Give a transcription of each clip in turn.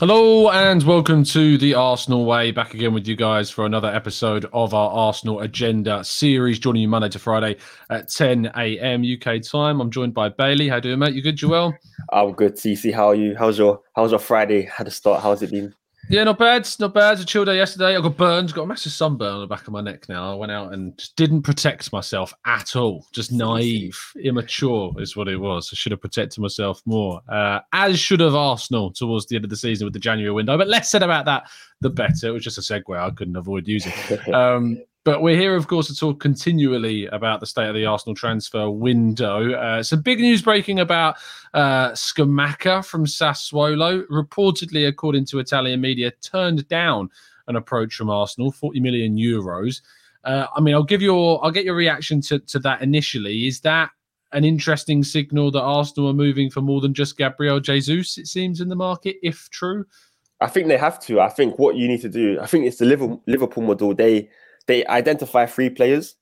Hello and welcome to the Arsenal Way. Back again with you guys for another episode of our Arsenal Agenda series. Joining you Monday to Friday at 10 a.m. UK time. I'm joined by Bailey. How do you, mate? You good, Joel? I'm good. TC, how are you? How's your How's your Friday? How to start? How's it been? Yeah, not bad. Not bad. It's a chill day yesterday. I got burned. Got a massive sunburn on the back of my neck now. I went out and just didn't protect myself at all. Just naive, immature is what it was. I should have protected myself more, uh, as should have Arsenal towards the end of the season with the January window. But less said about that, the better. It was just a segue I couldn't avoid using. Um, but we're here, of course, to talk continually about the state of the Arsenal transfer window. Uh, some big news breaking about uh, Scamacca from Sassuolo. Reportedly, according to Italian media, turned down an approach from Arsenal, 40 million euros. Uh, I mean, I'll give your, I'll get your reaction to, to that initially. Is that an interesting signal that Arsenal are moving for more than just Gabriel Jesus? It seems in the market, if true. I think they have to. I think what you need to do. I think it's the Liverpool model. They they identify three players,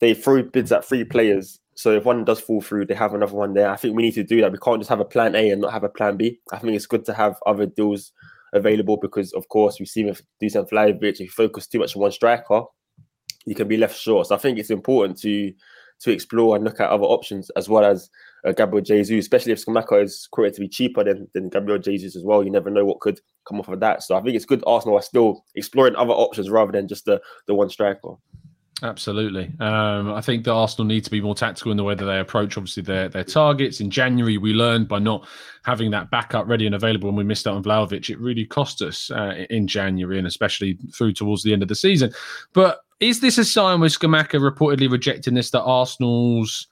they throw bids at three players. So if one does fall through, they have another one there. I think we need to do that. We can't just have a plan A and not have a plan B. I think it's good to have other deals available because, of course, we've seen with Dusan Vlahovic, if you focus too much on one striker, you can be left short. So I think it's important to to explore and look at other options as well as uh, Gabriel Jesus, especially if Scamacca is quoted to be cheaper than, than Gabriel Jesus as well. You never know what could come off of that. So I think it's good Arsenal are still exploring other options rather than just the, the one striker. Absolutely. Um, I think that Arsenal need to be more tactical in the way that they approach, obviously, their, their targets. In January, we learned by not having that backup ready and available when we missed out on Vlahovic, it really cost us uh, in January and especially through towards the end of the season. But is this a sign with Scamacca reportedly rejecting this that Arsenal's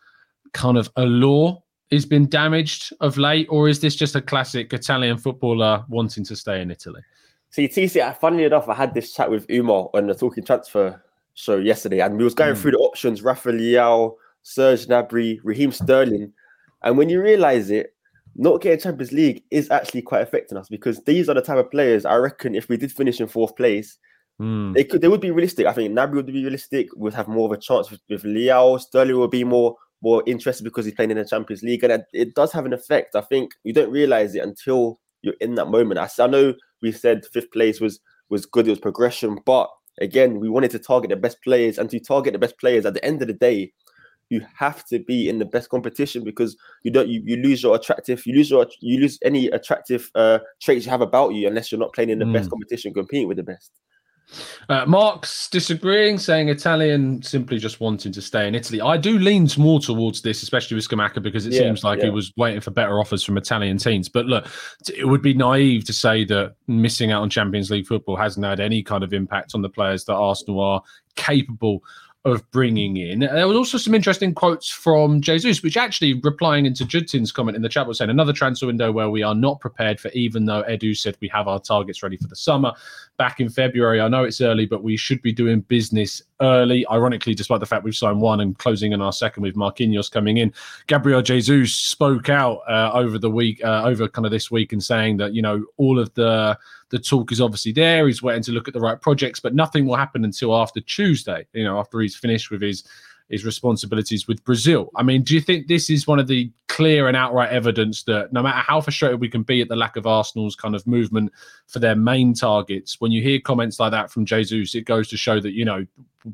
kind of allure has been damaged of late, or is this just a classic Italian footballer wanting to stay in Italy? See, TC, funnily enough, I had this chat with Umar on the Talking Transfer show yesterday, and we was going mm. through the options: Rafa Leao, Serge Gnabry, Raheem Sterling. And when you realize it, not getting Champions League is actually quite affecting us because these are the type of players I reckon if we did finish in fourth place, mm. they could they would be realistic. I think Gnabry would be realistic, would have more of a chance with, with Leao. Sterling would be more more interested because he's playing in the Champions League, and it does have an effect. I think you don't realize it until you're in that moment. I, I know we said fifth place was was good, it was progression, but again, we wanted to target the best players, and to target the best players at the end of the day, you have to be in the best competition because you don't you, you lose your attractive you lose your you lose any attractive uh traits you have about you unless you're not playing in the mm. best competition competing with the best uh, Mark's disagreeing, saying Italian simply just wanting to stay in Italy. I do lean more towards this, especially with Scamacca, because it yeah, seems like yeah. he was waiting for better offers from Italian teams. But look, it would be naive to say that missing out on Champions League football hasn't had any kind of impact on the players that Arsenal are capable of bringing in. There was also some interesting quotes from Jesus, which actually replying into Justin's comment in the chat was saying another transfer window where we are not prepared for, even though Edu said we have our targets ready for the summer. Back in February, I know it's early, but we should be doing business early. Ironically, despite the fact we've signed one and closing in our second with Marquinhos coming in, Gabriel Jesus spoke out uh, over the week, uh, over kind of this week, and saying that you know all of the the talk is obviously there. He's waiting to look at the right projects, but nothing will happen until after Tuesday. You know, after he's finished with his his responsibilities with Brazil. I mean, do you think this is one of the clear and outright evidence that no matter how frustrated we can be at the lack of Arsenal's kind of movement for their main targets, when you hear comments like that from Jesus, it goes to show that you know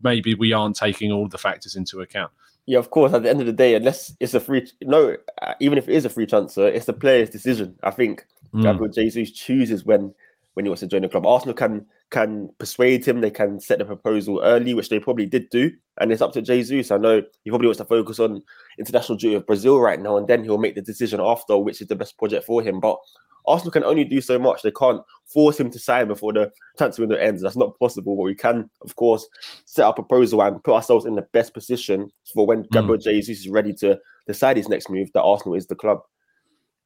maybe we aren't taking all the factors into account. Yeah, of course. At the end of the day, unless it's a free, no, uh, even if it is a free transfer, it's the player's decision. I think mm. Gabriel Jesus chooses when when he wants to join the club. Arsenal can can persuade him. They can set the proposal early, which they probably did do, and it's up to Jesus. I know he probably wants to focus on international duty of Brazil right now, and then he'll make the decision after which is the best project for him. But Arsenal can only do so much. They can't force him to sign before the transfer window ends. That's not possible. But we can, of course, set up a proposal and put ourselves in the best position for when mm. Gabriel Jesus is ready to decide his next move that Arsenal is the club.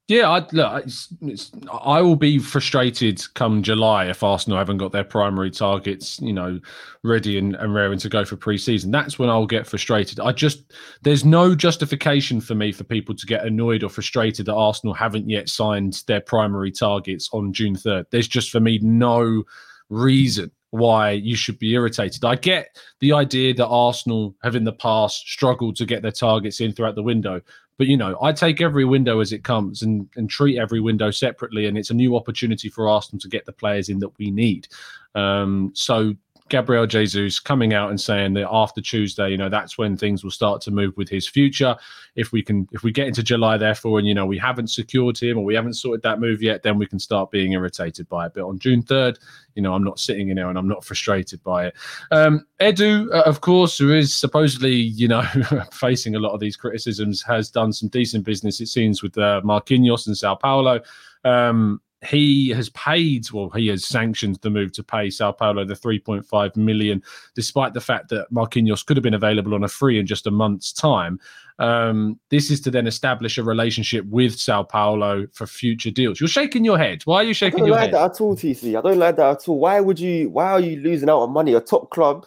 Yeah, I, look, it's, it's, I will be frustrated come July if Arsenal haven't got their primary targets, you know, ready and, and raring to go for pre-season. That's when I'll get frustrated. I just there's no justification for me for people to get annoyed or frustrated that Arsenal haven't yet signed their primary targets on June third. There's just for me no reason why you should be irritated. I get the idea that Arsenal have in the past struggled to get their targets in throughout the window, but you know, I take every window as it comes and, and treat every window separately, and it's a new opportunity for Arsenal to get the players in that we need. Um, so Gabriel Jesus coming out and saying that after Tuesday, you know, that's when things will start to move with his future. If we can, if we get into July, therefore, and you know, we haven't secured him or we haven't sorted that move yet, then we can start being irritated by it. But on June 3rd, you know, I'm not sitting in there and I'm not frustrated by it. Um, Edu, uh, of course, who is supposedly, you know, facing a lot of these criticisms, has done some decent business, it seems, with uh, Marquinhos and Sao Paulo. Um, he has paid, well, he has sanctioned the move to pay Sao Paulo the 3.5 million, despite the fact that Marquinhos could have been available on a free in just a month's time. Um, this is to then establish a relationship with Sao Paulo for future deals. You're shaking your head. Why are you shaking your like head? That at all, TC. I don't like that at all. Why would you? Why are you losing out on money? A top club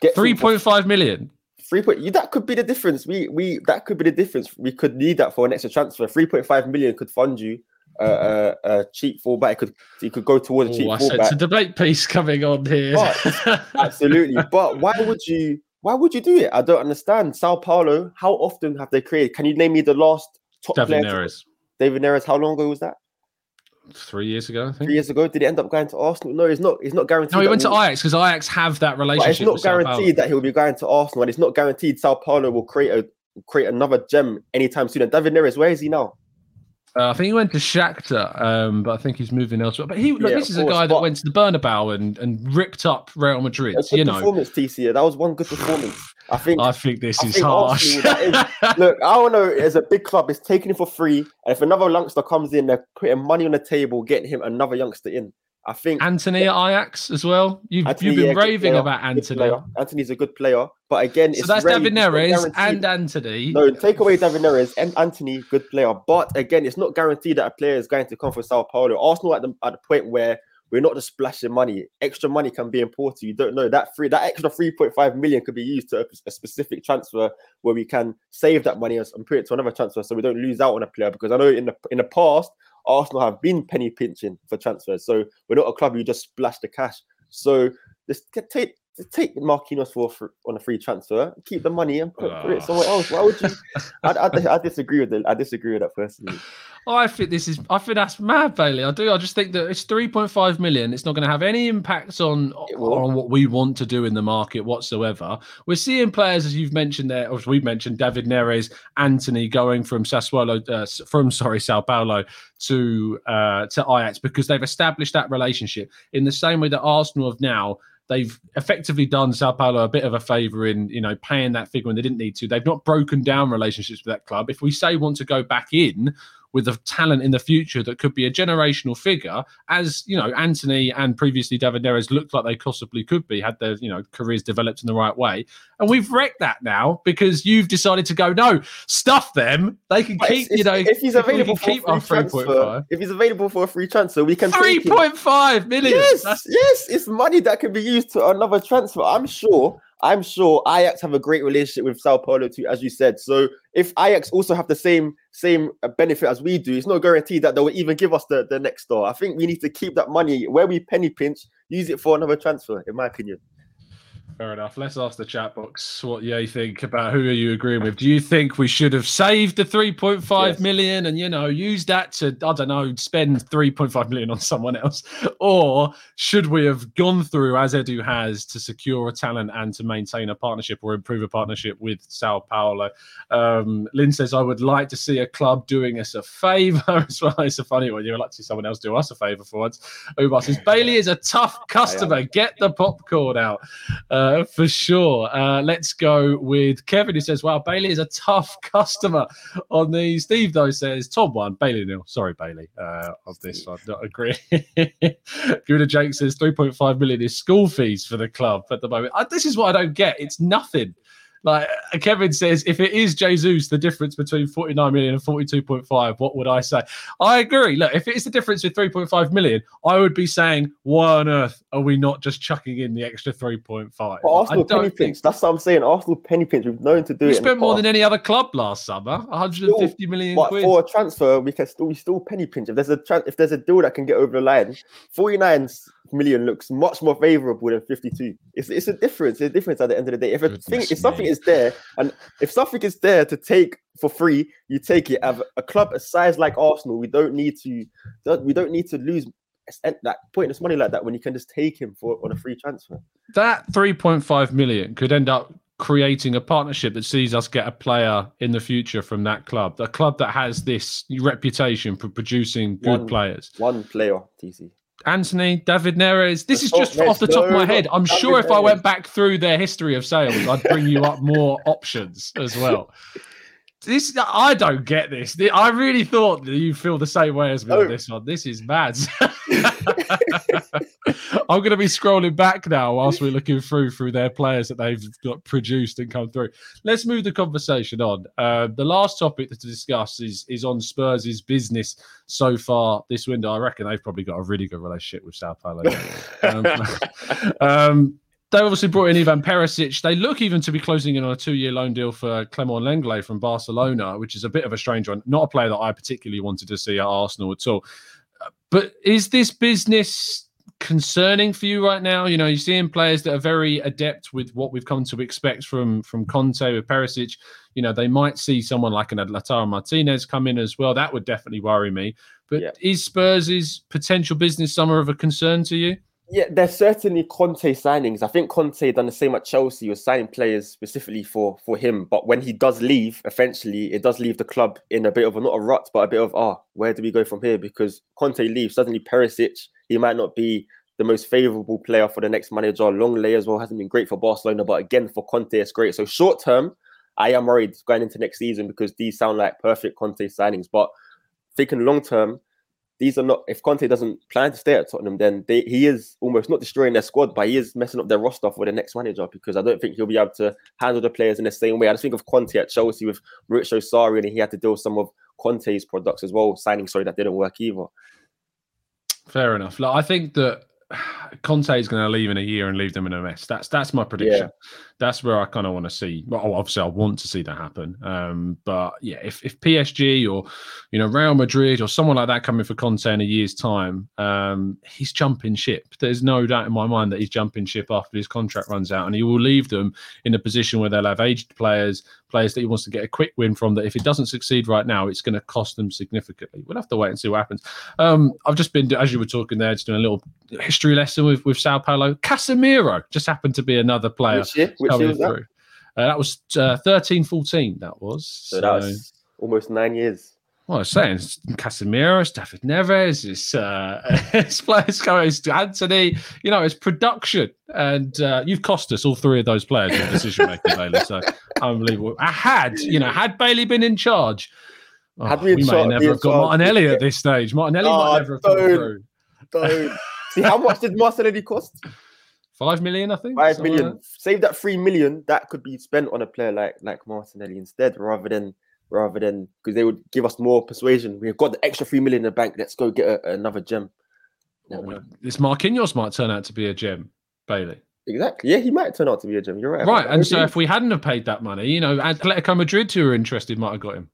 get 3.5 million. Three point. That could be the difference. We we that could be the difference. We could need that for an extra transfer. Three point five million could fund you a, a, cheap fullback. It could he could go towards a cheap Ooh, fullback. It's a debate piece coming on here. But, absolutely. But why would you? Why would you do it? I don't understand. Sao Paulo. How often have they created? Can you name me the last top David player? Neres. David Neres. How long ago was that? Three years ago, I think. Three years ago, did he end up going to Arsenal? No, he's not. He's not guaranteed. No, he went to Ajax because Ajax have that relationship. But it's not guaranteed that he'll be going to Arsenal, and it's not guaranteed Sao Paulo will create a create another gem anytime soon. And David Neres, where is he now? Uh, I think he went to Shakhtar, um, but I think he's moving elsewhere. But he, look, yeah, this is course, a guy that went to the Bernabeu and, and ripped up Real Madrid. You know, performance, TC. That was one good performance. I think. I think this I is think harsh. look, I don't know. As a big club, it's taking him for free, and if another youngster comes in, they're putting money on the table, getting him another youngster in. I think Antony at Ajax as well. You've, Antony, you've been yeah, raving about Antony. Antony's a good player, but again, so that's David Neres and Antony. No, take away David Neres and Antony, good player, but again, it's not guaranteed that a player is going to come from Sao Paulo. Arsenal at the at the point where we're not just splashing money. Extra money can be important. You don't know that free that extra 3.5 million could be used to a, a, specific transfer where we can save that money and put it to another transfer so we don't lose out on a player. Because I know in the in the past Arsenal have been penny pinching for transfers. So we're not a club who just splash the cash. So just take take Marquinhos for, for on a free transfer, keep the money and put, put it somewhere else. Why would you? I, I, I, disagree with it. I disagree with that personally. I think this is. I think that's mad, Bailey. I do. I just think that it's 3.5 million. It's not going to have any impact on on what we want to do in the market whatsoever. We're seeing players, as you've mentioned there, as we've mentioned, David Neres, Antony going from Sassuolo, uh, from sorry, Sao Paulo to uh, to Ajax because they've established that relationship in the same way that Arsenal have now they've effectively done Sao Paulo a bit of a favour in, you know, paying that figure when they didn't need to. They've not broken down relationships with that club. If we say want to go back in, with a talent in the future that could be a generational figure, as you know, Antony and previously David Neres looked like they possibly could be had their you know careers developed in the right way. And we've wrecked that now because you've decided to go no, stuff them. They can but keep you know if he's available for keep our three point five. If he's available for a free transfer, we can three point five million. Yes, That's... yes, it's money that can be used to another transfer. I'm sure I'm sure Ajax have a great relationship with Sao Paulo too, as you said. So if Ajax also have the same same uh, benefit as we do, it's not guaranteed that they'll even give us the, the next door. I think we need to keep that money where we penny pinch, use it for another transfer, in my opinion. Fair enough. Let's ask the chat box what you think about who are you agreeing with. Do you think we should have saved the three point five yes. million and you know use that to I don't know spend three point five million on someone else, or should we have gone through as Edu has to secure a talent and to maintain a partnership or improve a partnership with Sao Paulo? Um, Lynn says I would like to see a club doing us a favour as well. It's a funny one. You would like to see someone else do us a favour for once. Umar says Bailey is a tough customer. Get the popcorn out. Uh, uh, for sure. Uh, let's go with Kevin, who says, Wow, Bailey is a tough customer on the. Steve, though, says, Tom one, Bailey nil. Sorry, Bailey, uh, on this. I not agree. Gouda Jake says, 3.5 million is school fees for the club at the moment. I, this is what I don't get. It's nothing. Like Kevin says, if it is Jesus, the difference between 49 million and 42.5, what would I say? I agree. Look, if it is the difference with 3.5 million, I would be saying, why on earth are we not just chucking in the extra 3.5? But Arsenal penny pinch. That's what I'm saying. Arsenal penny pinch. We've known to do we it. We spent more than any other club last summer. 150 still, million quid. For a transfer, we can still we still penny pinch. If there's a tra- if there's a deal that can get over the line, 49 million looks much more favorable than 52. It's, it's a difference. It's a difference at the end of the day. If a thing, if something is there, and if something is there to take for free, you take it. Have a club a size like Arsenal, we don't need to. We don't need to lose that pointless money like that when you can just take him for on a free transfer. That 3.5 million could end up creating a partnership that sees us get a player in the future from that club, a club that has this reputation for producing good one, players. One player, TC. Antony, David Neres. This is just off the top of my head. I'm David sure if. I went back through their history of sales, I'd bring you up more options as well. This I don't get this. I really thought that you feel the same way as me oh. on this one. This is mad. I'm going to be scrolling back now whilst we're looking through through their players that they've got produced and come through. Let's move the conversation on. Uh, the last topic to discuss is is on Spurs' business so far this window. I reckon they've probably got a really good relationship with Sao Paulo. um, um, they obviously brought in Ivan Perisic. They look even to be closing in on a two-year loan deal for Clement Lenglet from Barcelona, which is a bit of a strange one. Not a player that I particularly wanted to see at Arsenal at all. But is this business concerning for you right now? You know, you're seeing players that are very adept with what we've come to expect from from Conte with Perisic. You know, they might see someone like an Lautaro Martinez come in as well. That would definitely worry me. But yeah. is Spurs' potential business summer of a concern to you? Yeah, there's certainly Conte signings. I think Conte done the same at Chelsea. He was signing players specifically for for him. But when he does leave, eventually it does leave the club in a bit of a not a rut, but a bit of ah, oh, where do we go from here? Because Conte leaves, suddenly Perisic, he might not be the most favourable player for the next manager. Lenglet as well hasn't been great for Barcelona, but again for Conte, it's great. So short term, I am worried going into next season because these sound like perfect Conte signings. But thinking long term, these are not. If Conte doesn't plan to stay at Tottenham, then they, he is almost not destroying their squad, but he is messing up their roster for the next manager because I don't think he'll be able to handle the players in the same way. I just think of Conte at Chelsea with Maurizio Sarri, and he had to deal with some of Conte's products as well, signing sorry that didn't work either. Fair enough. Like, I think that Conte is going to leave in a year and leave them in a mess. That's that's my prediction. Yeah that's where I kind of want to see. Well, obviously, I want to see that happen. Um, but yeah, if, if PSG or you know Real Madrid or someone like that coming for Conte in a year's time, um, he's jumping ship. There's no doubt in my mind that he's jumping ship after his contract runs out, and he will leave them in a position where they'll have aged players, players that he wants to get a quick win from. That if it doesn't succeed right now, it's going to cost them significantly. We'll have to wait and see what happens. Um, I've just been, as you were talking there, just doing a little history lesson with with Sao Paulo. Casemiro just happened to be another player. Which Which coming through. That? Uh, that was uh, 13 14, that was. So, so that was almost nine years. Well, I was saying it's Casemiro, it's David Neres, it's uh, it's players going to Antony. You know, it's production, and uh, you've cost us all three of those players in decision making, Bailey. So unbelievable. I had, you know, had Bailey been in charge, oh, had we, we may never have got Martinelli at this stage. Martinelli oh, might never have come through. Don't. See, how much did Martinelli cost? Five million, I think. Five million. Like Save that three million. That could be spent on a player like like Martinelli instead, rather than rather than because they would give us more persuasion. We've got the extra three million in the bank. Let's go get a, another gem. Oh, well, this Marquinhos might turn out to be a gem, Bailey. Exactly. Yeah, he might turn out to be a gem. You're right. Right. And so if we hadn't have paid that money, you know, Atletico Madrid who are interested might have got him.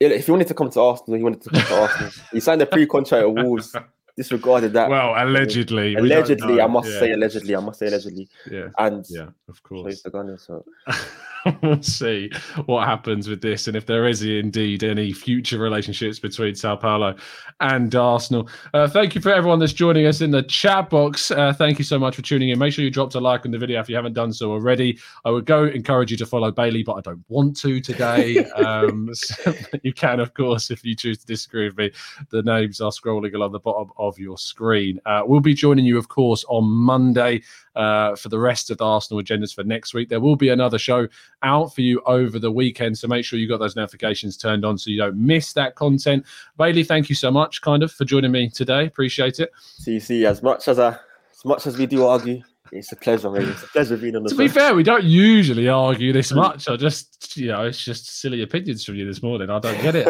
If he wanted to come to Arsenal, he wanted to come to Arsenal. He signed a pre-contract at Wolves disregarded that. Well, allegedly. Allegedly, I must yeah. say allegedly. I must say allegedly. Yeah. And yeah, of course. Gunner, so. we'll see what happens with this and if there is indeed any future relationships between Sao Paulo and Arsenal. Uh, thank you for everyone that's joining us in the chat box. Uh, thank you so much for tuning in. Make sure you dropped a like on the video if you haven't done so already. I would go encourage you to follow Bailey, but I don't want to today. um, so you can, of course, if you choose to disagree with me. The names are scrolling along the bottom of of your screen. Uh, we'll be joining you, of course, on Monday uh, for the rest of the Arsenal agendas for next week. There will be another show out for you over the weekend, so make sure you got those notifications turned on so you don't miss that content. Bailey, thank you so much, kind of, for joining me today. Appreciate it. See, see, as much as I, as much as we do argue, it's a pleasure, mate. It's a pleasure being on the To be fair, we don't usually argue this much. I just, you know, it's just silly opinions from you this morning. I don't get it.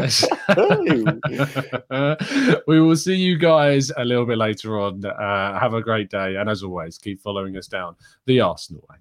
we will see you guys a little bit later on. Uh, have a great day. And as always, keep following us down the Arsenal way.